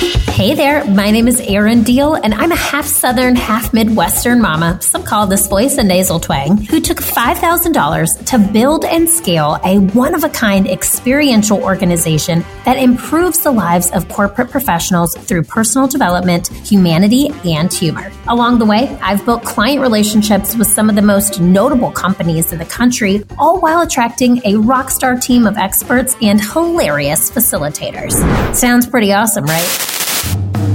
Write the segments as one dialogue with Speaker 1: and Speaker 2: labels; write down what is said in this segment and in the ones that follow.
Speaker 1: Hey there, my name is Erin Diehl, and I'm a half Southern, half Midwestern mama, some call this voice a nasal twang, who took $5,000 to build and scale a one of a kind experiential organization that improves the lives of corporate professionals through personal development, humanity, and humor. Along the way, I've built client relationships with some of the most notable companies in the country, all while attracting a rock star team of experts and hilarious facilitators. Sounds pretty awesome, right?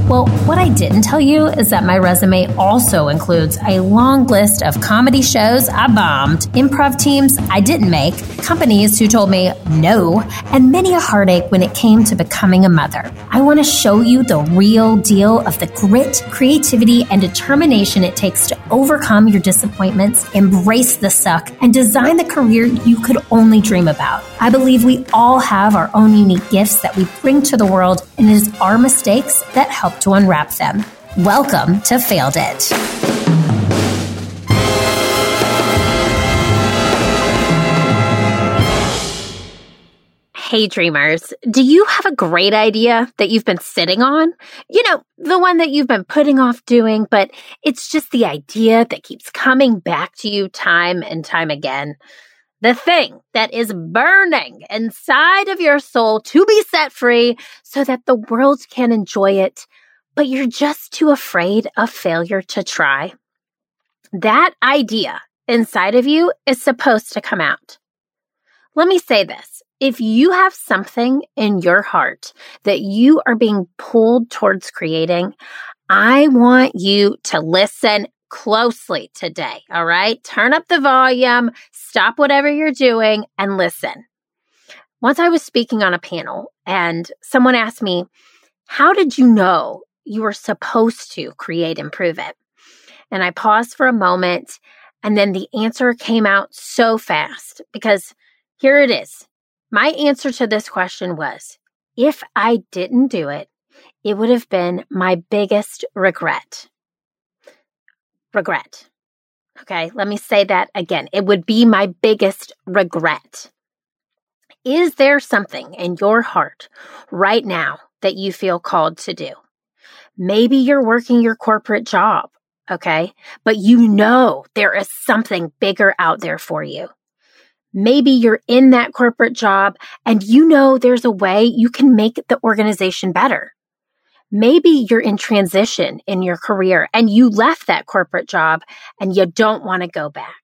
Speaker 1: Well, what I didn't tell you is that my resume also includes a long list of comedy shows I bombed, improv teams I didn't make, companies who told me no, and many a heartache when it came to becoming a mother. I want to show you the real deal of the grit, creativity, and determination it takes to overcome your disappointments, embrace the suck, and design the career you could only dream about. I believe we all have our own unique gifts that we bring to the world, and it is our mistakes that help to unwrap them. Welcome to Failed It. Hey, dreamers, do you have a great idea that you've been sitting on? You know, the one that you've been putting off doing, but it's just the idea that keeps coming back to you time and time again. The thing that is burning inside of your soul to be set free so that the world can enjoy it but you're just too afraid of failure to try. That idea inside of you is supposed to come out. Let me say this. If you have something in your heart that you are being pulled towards creating, I want you to listen closely today. All right. Turn up the volume, stop whatever you're doing and listen. Once I was speaking on a panel and someone asked me, how did you know you were supposed to create Improve It. And I paused for a moment and then the answer came out so fast because here it is. My answer to this question was if I didn't do it, it would have been my biggest regret. Regret. Okay, let me say that again. It would be my biggest regret. Is there something in your heart right now that you feel called to do? Maybe you're working your corporate job, okay? But you know there is something bigger out there for you. Maybe you're in that corporate job and you know there's a way you can make the organization better. Maybe you're in transition in your career and you left that corporate job and you don't want to go back.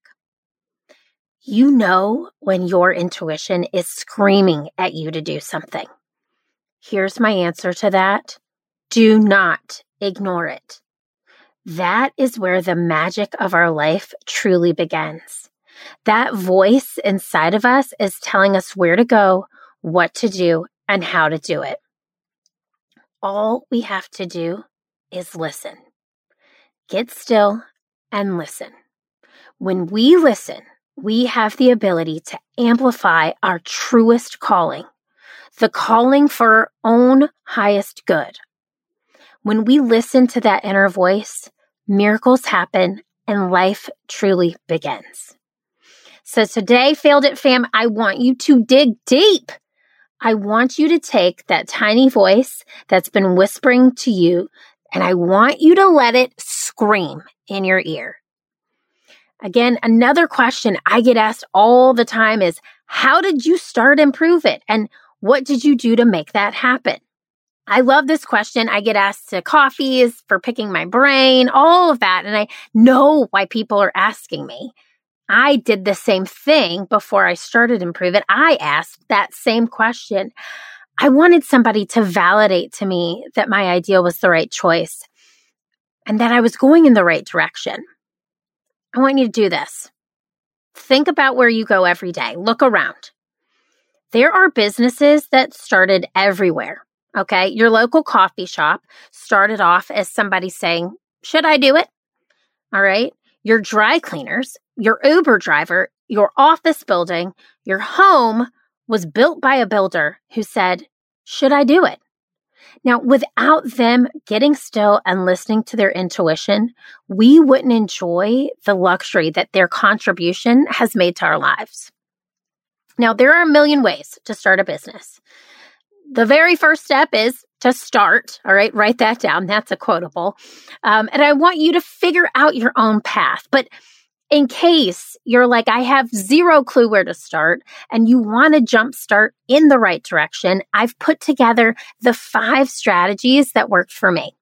Speaker 1: You know when your intuition is screaming at you to do something. Here's my answer to that do not ignore it. That is where the magic of our life truly begins. That voice inside of us is telling us where to go, what to do, and how to do it. All we have to do is listen. Get still and listen. When we listen, we have the ability to amplify our truest calling, the calling for our own highest good, when we listen to that inner voice, miracles happen and life truly begins. So today, Failed It fam, I want you to dig deep. I want you to take that tiny voice that's been whispering to you and I want you to let it scream in your ear. Again, another question I get asked all the time is how did you start Improve It? And what did you do to make that happen? I love this question. I get asked to coffees for picking my brain, all of that. And I know why people are asking me. I did the same thing before I started Improve It. I asked that same question. I wanted somebody to validate to me that my idea was the right choice and that I was going in the right direction. I want you to do this. Think about where you go every day. Look around. There are businesses that started everywhere. Okay. Your local coffee shop started off as somebody saying, Should I do it? All right. Your dry cleaners, your Uber driver, your office building, your home was built by a builder who said, Should I do it? Now, without them getting still and listening to their intuition, we wouldn't enjoy the luxury that their contribution has made to our lives. Now, there are a million ways to start a business the very first step is to start. All right, write that down. That's a quotable. Um, and I want you to figure out your own path. But in case you're like, I have zero clue where to start and you want to jumpstart in the right direction, I've put together the five strategies that worked for me.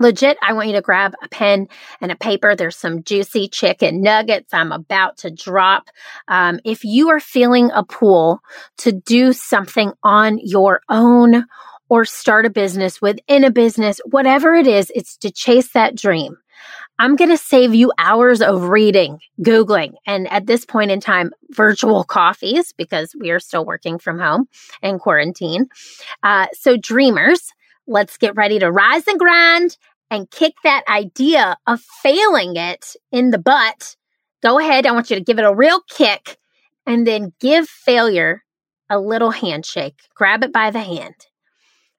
Speaker 1: Legit, I want you to grab a pen and a paper. There's some juicy chicken nuggets I'm about to drop. Um, if you are feeling a pull to do something on your own or start a business within a business, whatever it is, it's to chase that dream. I'm going to save you hours of reading, Googling, and at this point in time, virtual coffees because we are still working from home and quarantine. Uh, so, dreamers, let's get ready to rise and grind and kick that idea of failing it in the butt. Go ahead. I want you to give it a real kick and then give failure a little handshake. Grab it by the hand.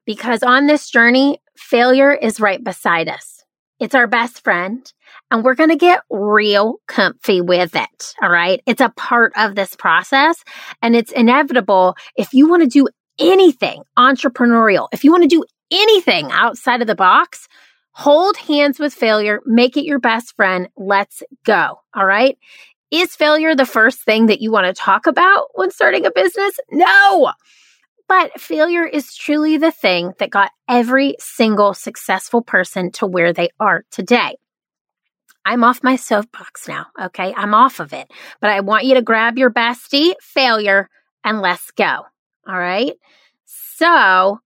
Speaker 1: Because on this journey, failure is right beside us. It's our best friend and we're going to get real comfy with it. All right. It's a part of this process and it's inevitable. If you want to do anything entrepreneurial, if you want to do anything outside of the box, hold hands with failure, make it your best friend. Let's go. All right. Is failure the first thing that you want to talk about when starting a business? No. But failure is truly the thing that got every single successful person to where they are today. I'm off my soapbox now. Okay. I'm off of it, but I want you to grab your bestie failure and let's go. All right. So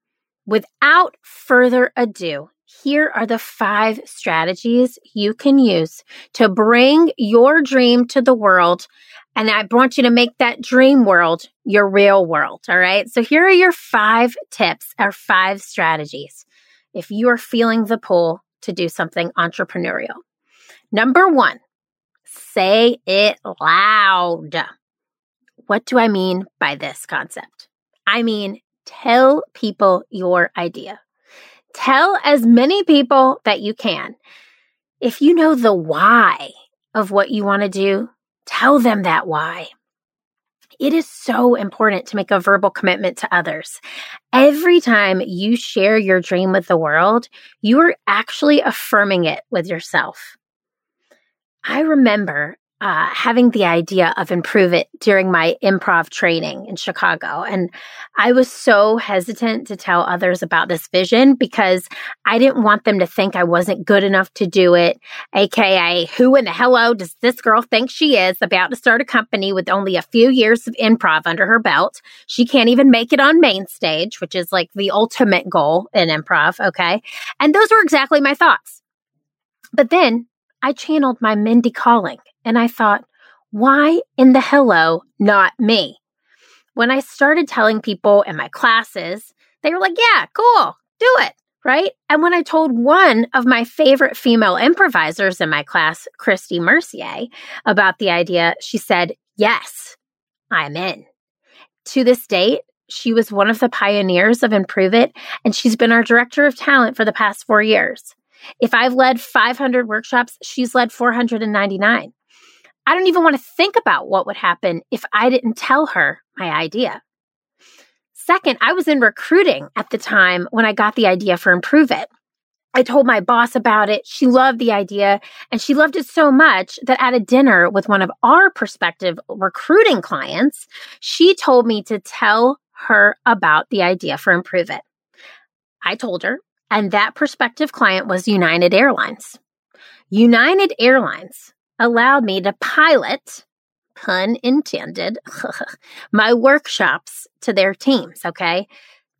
Speaker 1: without further ado, here are the five strategies you can use to bring your dream to the world and I want you to make that dream world your real world. All right. So here are your five tips or five strategies if you are feeling the pull to do something entrepreneurial. Number one, say it loud. What do I mean by this concept? I mean, tell people your idea. Tell as many people that you can. If you know the why of what you want to do, Tell them that why. It is so important to make a verbal commitment to others. Every time you share your dream with the world, you are actually affirming it with yourself. I remember uh, having the idea of Improve It during my improv training in Chicago. And I was so hesitant to tell others about this vision because I didn't want them to think I wasn't good enough to do it. AKA, who in the hello does this girl think she is about to start a company with only a few years of improv under her belt? She can't even make it on main stage, which is like the ultimate goal in improv. Okay. And those were exactly my thoughts. But then I channeled my Mindy Kaling and I thought, why in the hello, not me? When I started telling people in my classes, they were like, yeah, cool, do it. Right. And when I told one of my favorite female improvisers in my class, Christy Mercier, about the idea, she said, yes, I'm in. To this date, she was one of the pioneers of Improve It, and she's been our director of talent for the past four years. If I've led 500 workshops, she's led 499. I don't even want to think about what would happen if I didn't tell her my idea. Second, I was in recruiting at the time when I got the idea for Improve It. I told my boss about it. She loved the idea and she loved it so much that at a dinner with one of our prospective recruiting clients, she told me to tell her about the idea for Improve It. I told her and that prospective client was United Airlines. United Airlines allowed me to pilot, pun intended, my workshops to their teams. Okay.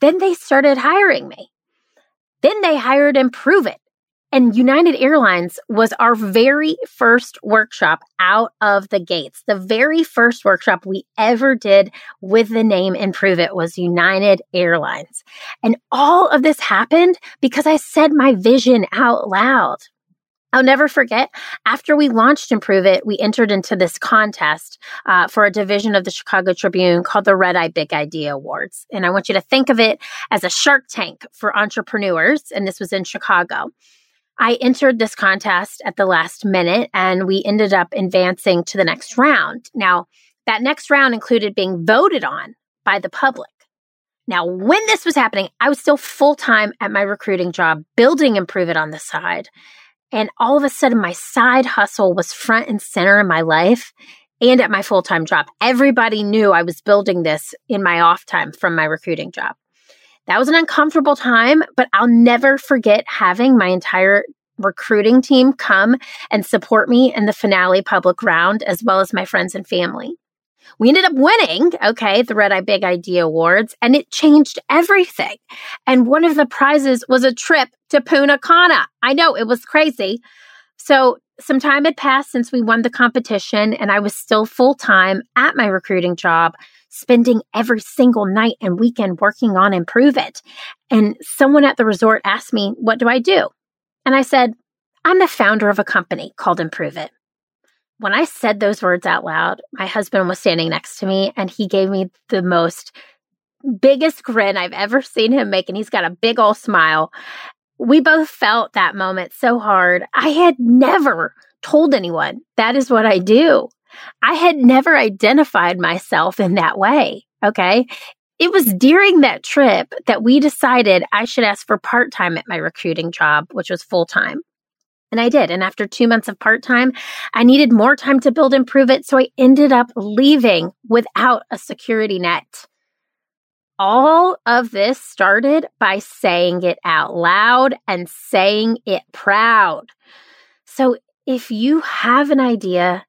Speaker 1: Then they started hiring me. Then they hired Improve It. And United Airlines was our very first workshop out of the gates. The very first workshop we ever did with the name Improve It was United Airlines. And all of this happened because I said my vision out loud. I'll never forget after we launched Improve It, we entered into this contest uh, for a division of the Chicago Tribune called the RedEye Big Idea Awards. And I want you to think of it as a shark tank for entrepreneurs. And this was in Chicago. I entered this contest at the last minute and we ended up advancing to the next round. Now, that next round included being voted on by the public. Now, when this was happening, I was still full time at my recruiting job, building Improve It on the side. And all of a sudden, my side hustle was front and center in my life and at my full time job. Everybody knew I was building this in my off time from my recruiting job. That was an uncomfortable time, but I'll never forget having my entire recruiting team come and support me in the finale public round, as well as my friends and family. We ended up winning, okay, the RedEye Big Idea Awards, and it changed everything. And one of the prizes was a trip to Punta Cana. I know it was crazy. So some time had passed since we won the competition, and I was still full time at my recruiting job, spending every single night and weekend working on Improve It. And someone at the resort asked me, What do I do? And I said, I'm the founder of a company called Improve It. When I said those words out loud, my husband was standing next to me and he gave me the most biggest grin I've ever seen him make. And he's got a big old smile. We both felt that moment so hard. I had never told anyone that is what I do. I had never identified myself in that way. Okay. It was during that trip that we decided I should ask for part time at my recruiting job, which was full time. And I did. And after two months of part time, I needed more time to build Improve It. So I ended up leaving without a security net. All of this started by saying it out loud and saying it proud. So if you have an idea,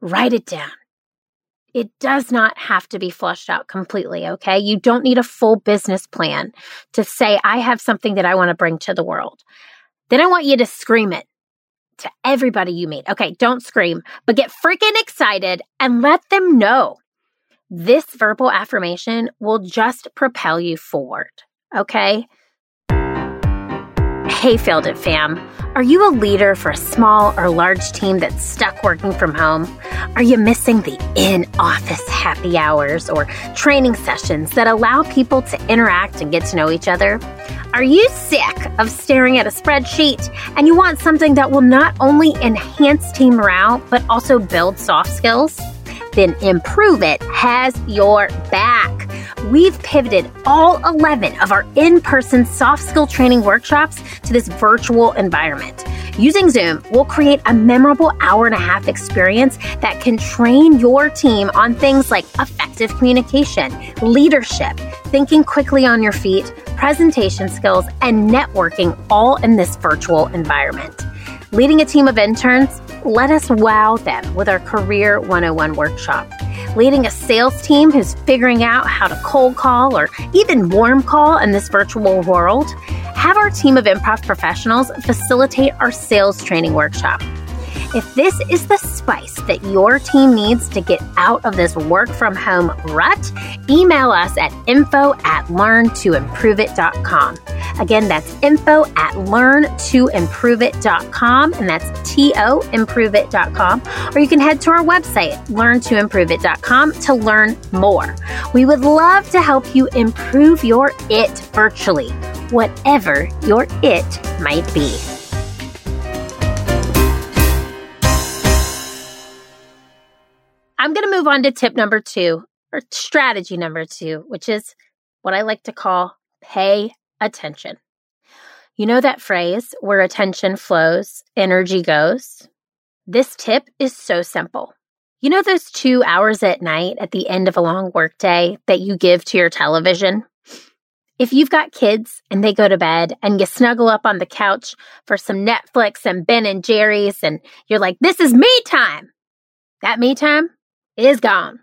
Speaker 1: write it down. It does not have to be flushed out completely, okay? You don't need a full business plan to say, I have something that I want to bring to the world. Then I want you to scream it to everybody you meet. Okay, don't scream, but get freaking excited and let them know. This verbal affirmation will just propel you forward. Okay? Hey, Failed It fam. Are you a leader for a small or large team that's stuck working from home? Are you missing the in office happy hours or training sessions that allow people to interact and get to know each other? Are you sick of staring at a spreadsheet and you want something that will not only enhance team morale but also build soft skills? Then Improve It has your back. We've pivoted all 11 of our in person soft skill training workshops to this virtual environment. Using Zoom, we'll create a memorable hour and a half experience that can train your team on things like effective communication, leadership, thinking quickly on your feet, presentation skills, and networking all in this virtual environment. Leading a team of interns, let us wow them with our Career 101 workshop. Leading a sales team who's figuring out how to cold call or even warm call in this virtual world, have our team of improv professionals facilitate our sales training workshop. If this is the spice that your team needs to get out of this work from home rut, email us at info at learntoimproveit.com. Again, that's info at learntoimproveit.com, and that's T-O improveit.com. Or you can head to our website, learntoimproveit.com, to learn more. We would love to help you improve your it virtually, whatever your it might be. I'm going to move on to tip number two, or strategy number two, which is what I like to call pay attention. You know that phrase where attention flows, energy goes? This tip is so simple. You know those two hours at night at the end of a long workday that you give to your television? If you've got kids and they go to bed and you snuggle up on the couch for some Netflix and Ben and Jerry's and you're like, this is me time. That me time is gone.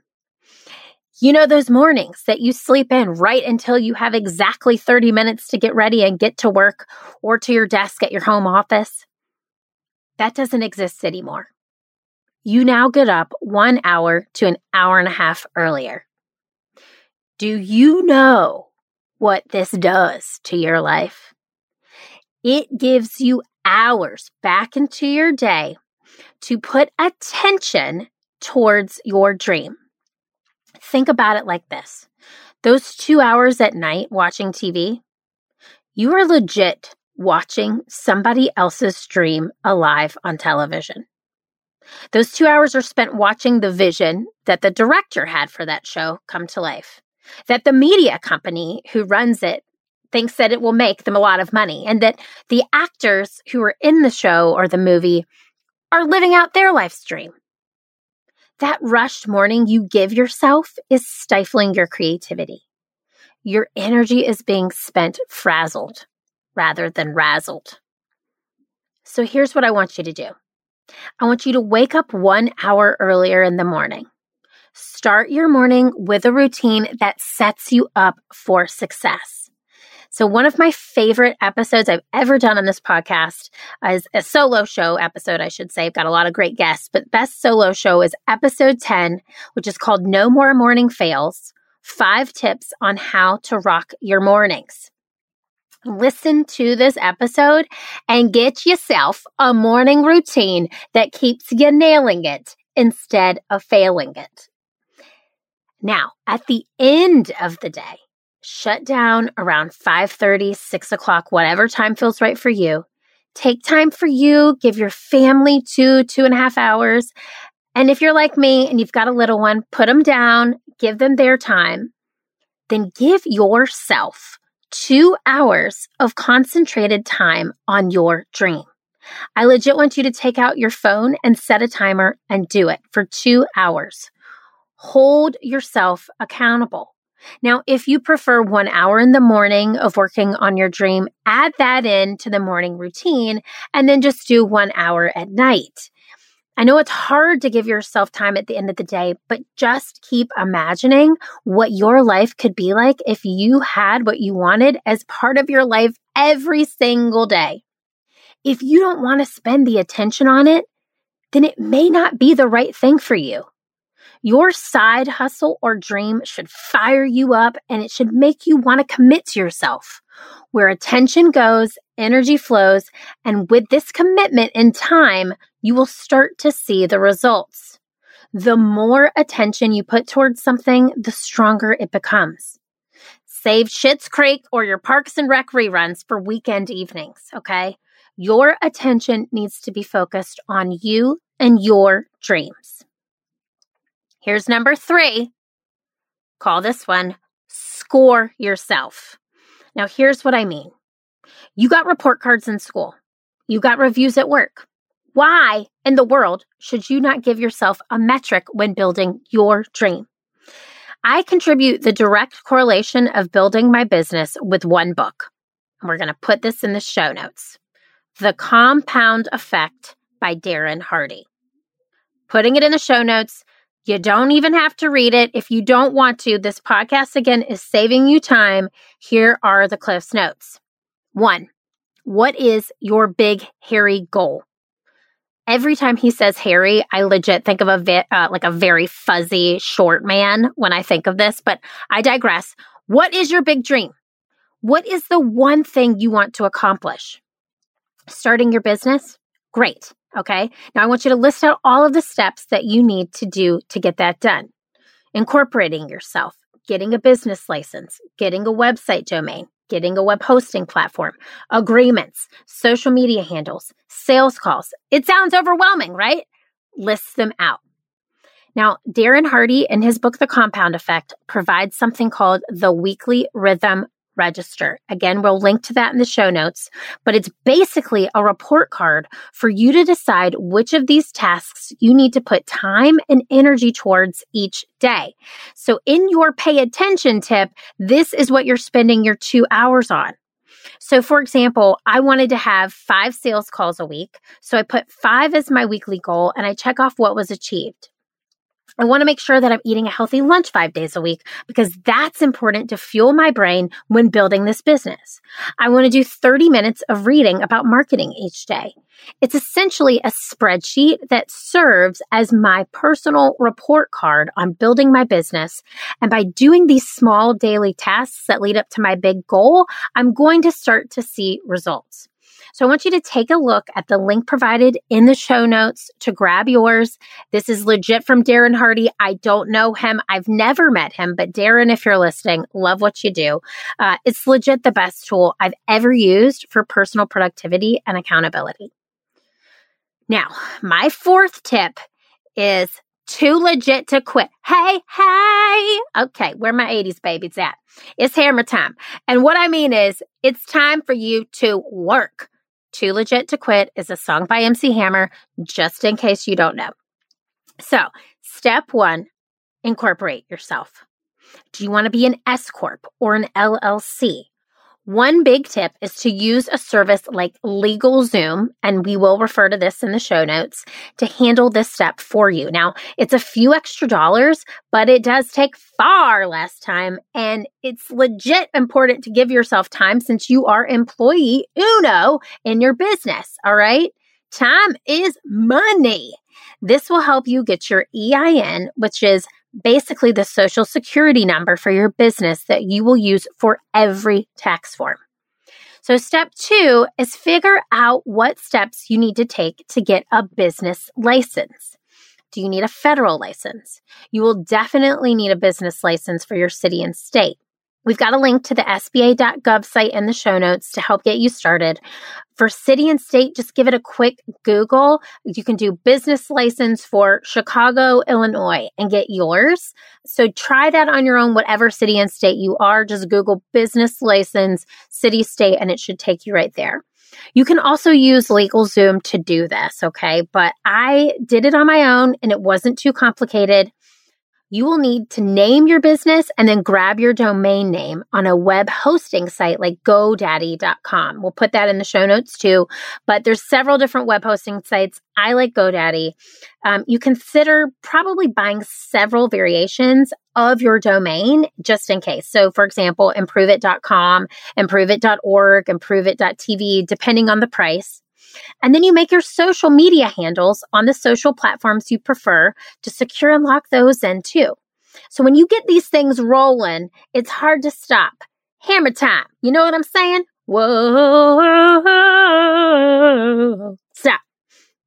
Speaker 1: You know, those mornings that you sleep in right until you have exactly 30 minutes to get ready and get to work or to your desk at your home office? That doesn't exist anymore. You now get up one hour to an hour and a half earlier. Do you know what this does to your life? It gives you hours back into your day to put attention towards your dream. Think about it like this those two hours at night watching TV, you are legit watching somebody else's dream alive on television. Those two hours are spent watching the vision that the director had for that show come to life. that the media company who runs it thinks that it will make them a lot of money, and that the actors who are in the show or the movie are living out their life stream. That rushed morning you give yourself is stifling your creativity. Your energy is being spent frazzled rather than razzled. So here's what I want you to do I want you to wake up one hour earlier in the morning. Start your morning with a routine that sets you up for success. So, one of my favorite episodes I've ever done on this podcast is a solo show episode, I should say. I've got a lot of great guests, but best solo show is episode 10, which is called No More Morning Fails Five Tips on How to Rock Your Mornings. Listen to this episode and get yourself a morning routine that keeps you nailing it instead of failing it. Now, at the end of the day, shut down around 5.30 6 o'clock whatever time feels right for you. Take time for you give your family two two and a half hours. And if you're like me and you've got a little one put them down give them their time. Then give yourself two hours of concentrated time on your dream. I legit want you to take out your phone and set a timer and do it for two hours. Hold yourself accountable now, if you prefer one hour in the morning of working on your dream, add that in to the morning routine and then just do one hour at night. I know it's hard to give yourself time at the end of the day, but just keep imagining what your life could be like if you had what you wanted as part of your life every single day. If you don't want to spend the attention on it, then it may not be the right thing for you. Your side hustle or dream should fire you up and it should make you want to commit to yourself. Where attention goes, energy flows, and with this commitment in time, you will start to see the results. The more attention you put towards something, the stronger it becomes. Save Schitt's Creek or your Parks and Rec reruns for weekend evenings, okay? Your attention needs to be focused on you and your dreams. Here's number three. Call this one score yourself. Now, here's what I mean. You got report cards in school. You got reviews at work. Why in the world should you not give yourself a metric when building your dream? I contribute the direct correlation of building my business with one book. And we're going to put this in the show notes The Compound Effect by Darren Hardy. Putting it in the show notes you don't even have to read it if you don't want to. This podcast, again, is saving you time. Here are the Cliff's notes. One, what is your big, hairy goal? Every time he says hairy, I legit think of a vi- uh, like a very fuzzy short man when I think of this, but I digress. What is your big dream? What is the one thing you want to accomplish? Starting your business? Great. Okay. Now I want you to list out all of the steps that you need to do to get that done. Incorporating yourself, getting a business license, getting a website domain, getting a web hosting platform, agreements, social media handles, sales calls. It sounds overwhelming, right? List them out. Now, Darren Hardy in his book, The Compound Effect, provides something called the weekly rhythm register. Again, we'll link to that in the show notes, but it's basically a report card for you to decide which of these tasks you need to put time and energy towards each day. So in your pay attention tip, this is what you're spending your two hours on. So, for example, I wanted to have five sales calls a week. So I put five as my weekly goal and I check off what was achieved. I want to make sure that I'm eating a healthy lunch five days a week because that's important to fuel my brain when building this business. I want to do 30 minutes of reading about marketing each day. It's essentially a spreadsheet that serves as my personal report card on building my business. And by doing these small daily tasks that lead up to my big goal, I'm going to start to see results. So I want you to take a look at the link provided in the show notes to grab yours. This is legit from Darren Hardy. I don't know him. I've never met him, but Darren, if you're listening, love what you do. Uh, it's legit the best tool I've ever used for personal productivity and accountability. Now, my fourth tip is too legit to quit. Hey, hey. Okay, where my 80s babies at? It's hammer time. And what I mean is, it's time for you to work. Too Legit to Quit is a song by MC Hammer, just in case you don't know. So, step one, incorporate yourself. Do you want to be an S Corp or an LLC? One big tip is to use a service like LegalZoom, and we will refer to this in the show notes to handle this step for you. Now, it's a few extra dollars, but it does take far less time, and it's legit important to give yourself time since you are employee uno in your business. All right. Time is money. This will help you get your EIN, which is basically the social security number for your business that you will use for every tax form. So, step two is figure out what steps you need to take to get a business license. Do you need a federal license? You will definitely need a business license for your city and state. We've got a link to the SBA.gov site in the show notes to help get you started. For city and state, just give it a quick Google. You can do business license for Chicago, Illinois, and get yours. So try that on your own, whatever city and state you are. Just Google business license, city, state, and it should take you right there. You can also use LegalZoom to do this, okay? But I did it on my own and it wasn't too complicated you will need to name your business and then grab your domain name on a web hosting site like godaddy.com. We'll put that in the show notes too, but there's several different web hosting sites. I like GoDaddy. Um, you consider probably buying several variations of your domain just in case. So, for example, improveit.com, improveit.org, improveit.tv, depending on the price. And then you make your social media handles on the social platforms you prefer to secure and lock those in too. So when you get these things rolling, it's hard to stop. Hammer time. You know what I'm saying? Whoa. Stop.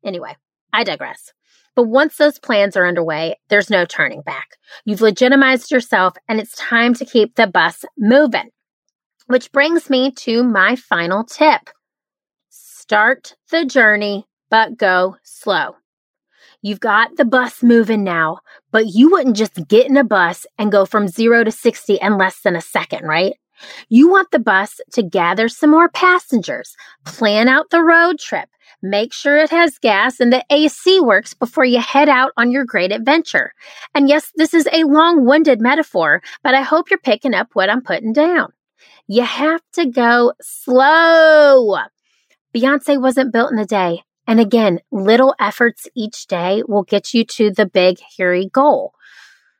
Speaker 1: Anyway, I digress. But once those plans are underway, there's no turning back. You've legitimized yourself and it's time to keep the bus moving. Which brings me to my final tip. Start the journey, but go slow. You've got the bus moving now, but you wouldn't just get in a bus and go from zero to 60 in less than a second, right? You want the bus to gather some more passengers, plan out the road trip, make sure it has gas and the AC works before you head out on your great adventure. And yes, this is a long winded metaphor, but I hope you're picking up what I'm putting down. You have to go slow. Beyonce wasn't built in a day. And again, little efforts each day will get you to the big, hairy goal.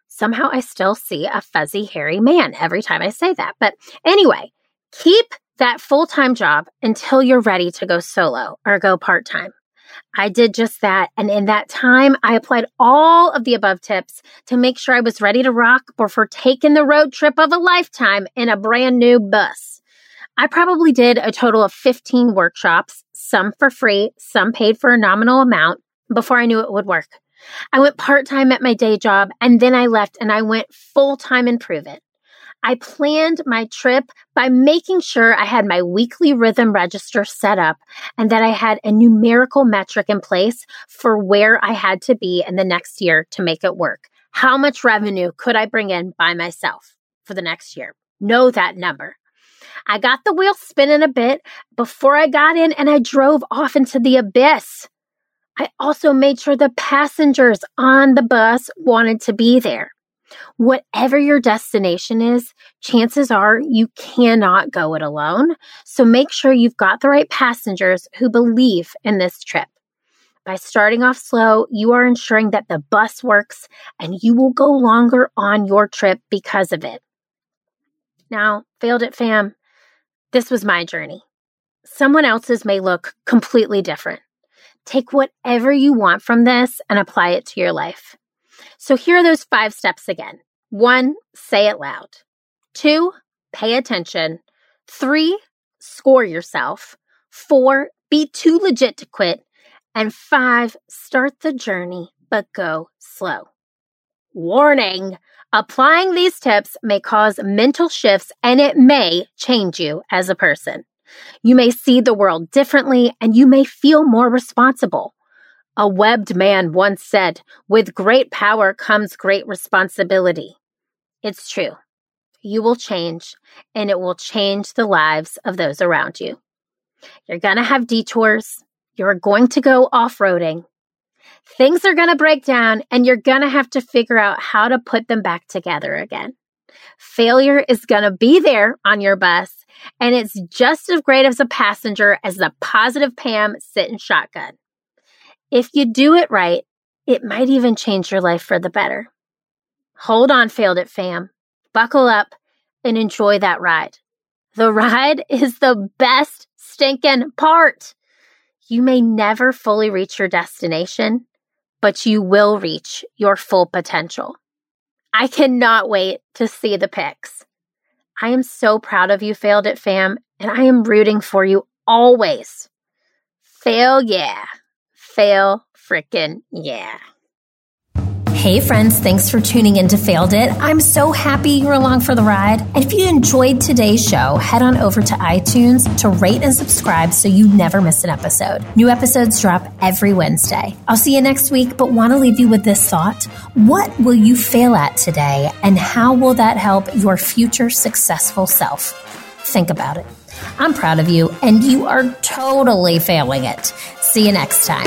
Speaker 1: Somehow I still see a fuzzy, hairy man every time I say that. But anyway, keep that full time job until you're ready to go solo or go part time. I did just that. And in that time, I applied all of the above tips to make sure I was ready to rock before taking the road trip of a lifetime in a brand new bus. I probably did a total of 15 workshops, some for free, some paid for a nominal amount, before I knew it would work. I went part time at my day job and then I left and I went full time Improve It. I planned my trip by making sure I had my weekly rhythm register set up and that I had a numerical metric in place for where I had to be in the next year to make it work. How much revenue could I bring in by myself for the next year? Know that number. I got the wheel spinning a bit before I got in and I drove off into the abyss. I also made sure the passengers on the bus wanted to be there. Whatever your destination is, chances are you cannot go it alone. So make sure you've got the right passengers who believe in this trip. By starting off slow, you are ensuring that the bus works and you will go longer on your trip because of it. Now, failed it, fam. This was my journey. Someone else's may look completely different. Take whatever you want from this and apply it to your life. So here are those five steps again. One, say it loud. Two, pay attention. Three, score yourself. Four, be too legit to quit. And five, start the journey, but go slow. Warning applying these tips may cause mental shifts and it may change you as a person. You may see the world differently and you may feel more responsible. A webbed man once said, with great power comes great responsibility. It's true. You will change, and it will change the lives of those around you. You're going to have detours. You're going to go off roading. Things are going to break down, and you're going to have to figure out how to put them back together again. Failure is going to be there on your bus, and it's just as great as a passenger as the positive Pam sitting shotgun. If you do it right, it might even change your life for the better. Hold on, Failed It fam. Buckle up and enjoy that ride. The ride is the best stinking part. You may never fully reach your destination, but you will reach your full potential. I cannot wait to see the pics. I am so proud of you, Failed It fam, and I am rooting for you always. Fail, yeah fail frickin' yeah.
Speaker 2: Hey friends, thanks for tuning in to Failed It. I'm so happy you're along for the ride. And if you enjoyed today's show, head on over to iTunes to rate and subscribe so you never miss an episode. New episodes drop every Wednesday. I'll see you next week, but want to leave you with this thought. What will you fail at today, and how will that help your future successful self? Think about it. I'm proud of you, and you are totally failing it. See you next time.